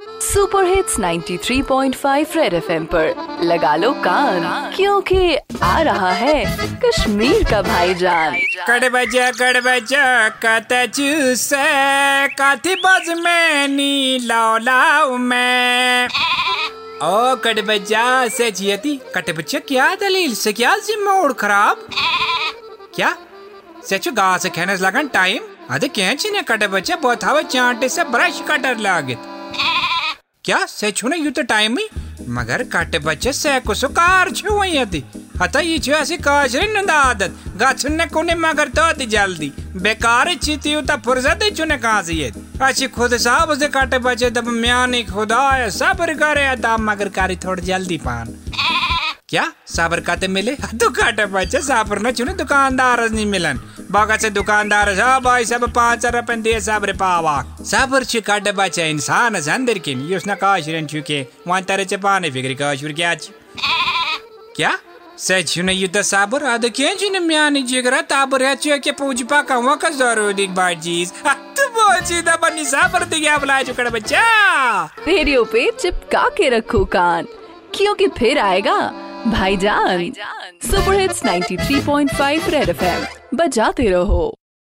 Super hits 93.5 red FM पर। लगा लो कान, क्योंकि आ रहा है कश्मीर का भाईजान। कड़ बजा, कड़ कत चूस काथी बज में नी लाओ लाओ मैं। ओ कट बजा से जियती कट बच्चा क्या दलील से, क्या जिम्मा खराब? क्या? सचु गा से खेने लगन टाइम? अद कैंची ने कट बच्चा बहुत हवा चांटे से ब्रश कटर लागत। क्या सचु ने यू तो टाइम ही? मगर कट बच्चे से कुछ कार छुआ यदि हता ये छुआ सी काशरे नंदा आदत। गाछन कोने मगर तो अति जल्दी। बेकार चीती उता फुर्सत चुने कहाँ से ये? अच्छी खुद साहब उसे काटे बच्चे दब म्यानी खुदा सब्र करे दाम मगर कारी थोड़ी जल्दी पान। क्या? साबर काते मिले? तो काटे बच्चे साबर न चुने, दुकानदार नहीं मिलन। बागा से दुकानदार सब भाई, सब पाँच रुपए दे साबर पावा। साबर छु काटे बच्चे इंसान अंदर किन। युस न काशरन चुके। वन तरह चे पाने फ़िक्र काशुर क्या क्या? सच न युद्ध साबर? अद के जुन म्यानी जिगरा? ताबर है छु के पूज पा का का ज़रूरी बात चीज़। तो बोची दा साबर दिया बुला चुकड़ बच्चा। रेडियो पे चिपका के रखो कान। क्योंकि फिर आएगा भाईजान सुपर हिट्स 93.5 रेड एफएम बजाते रहो।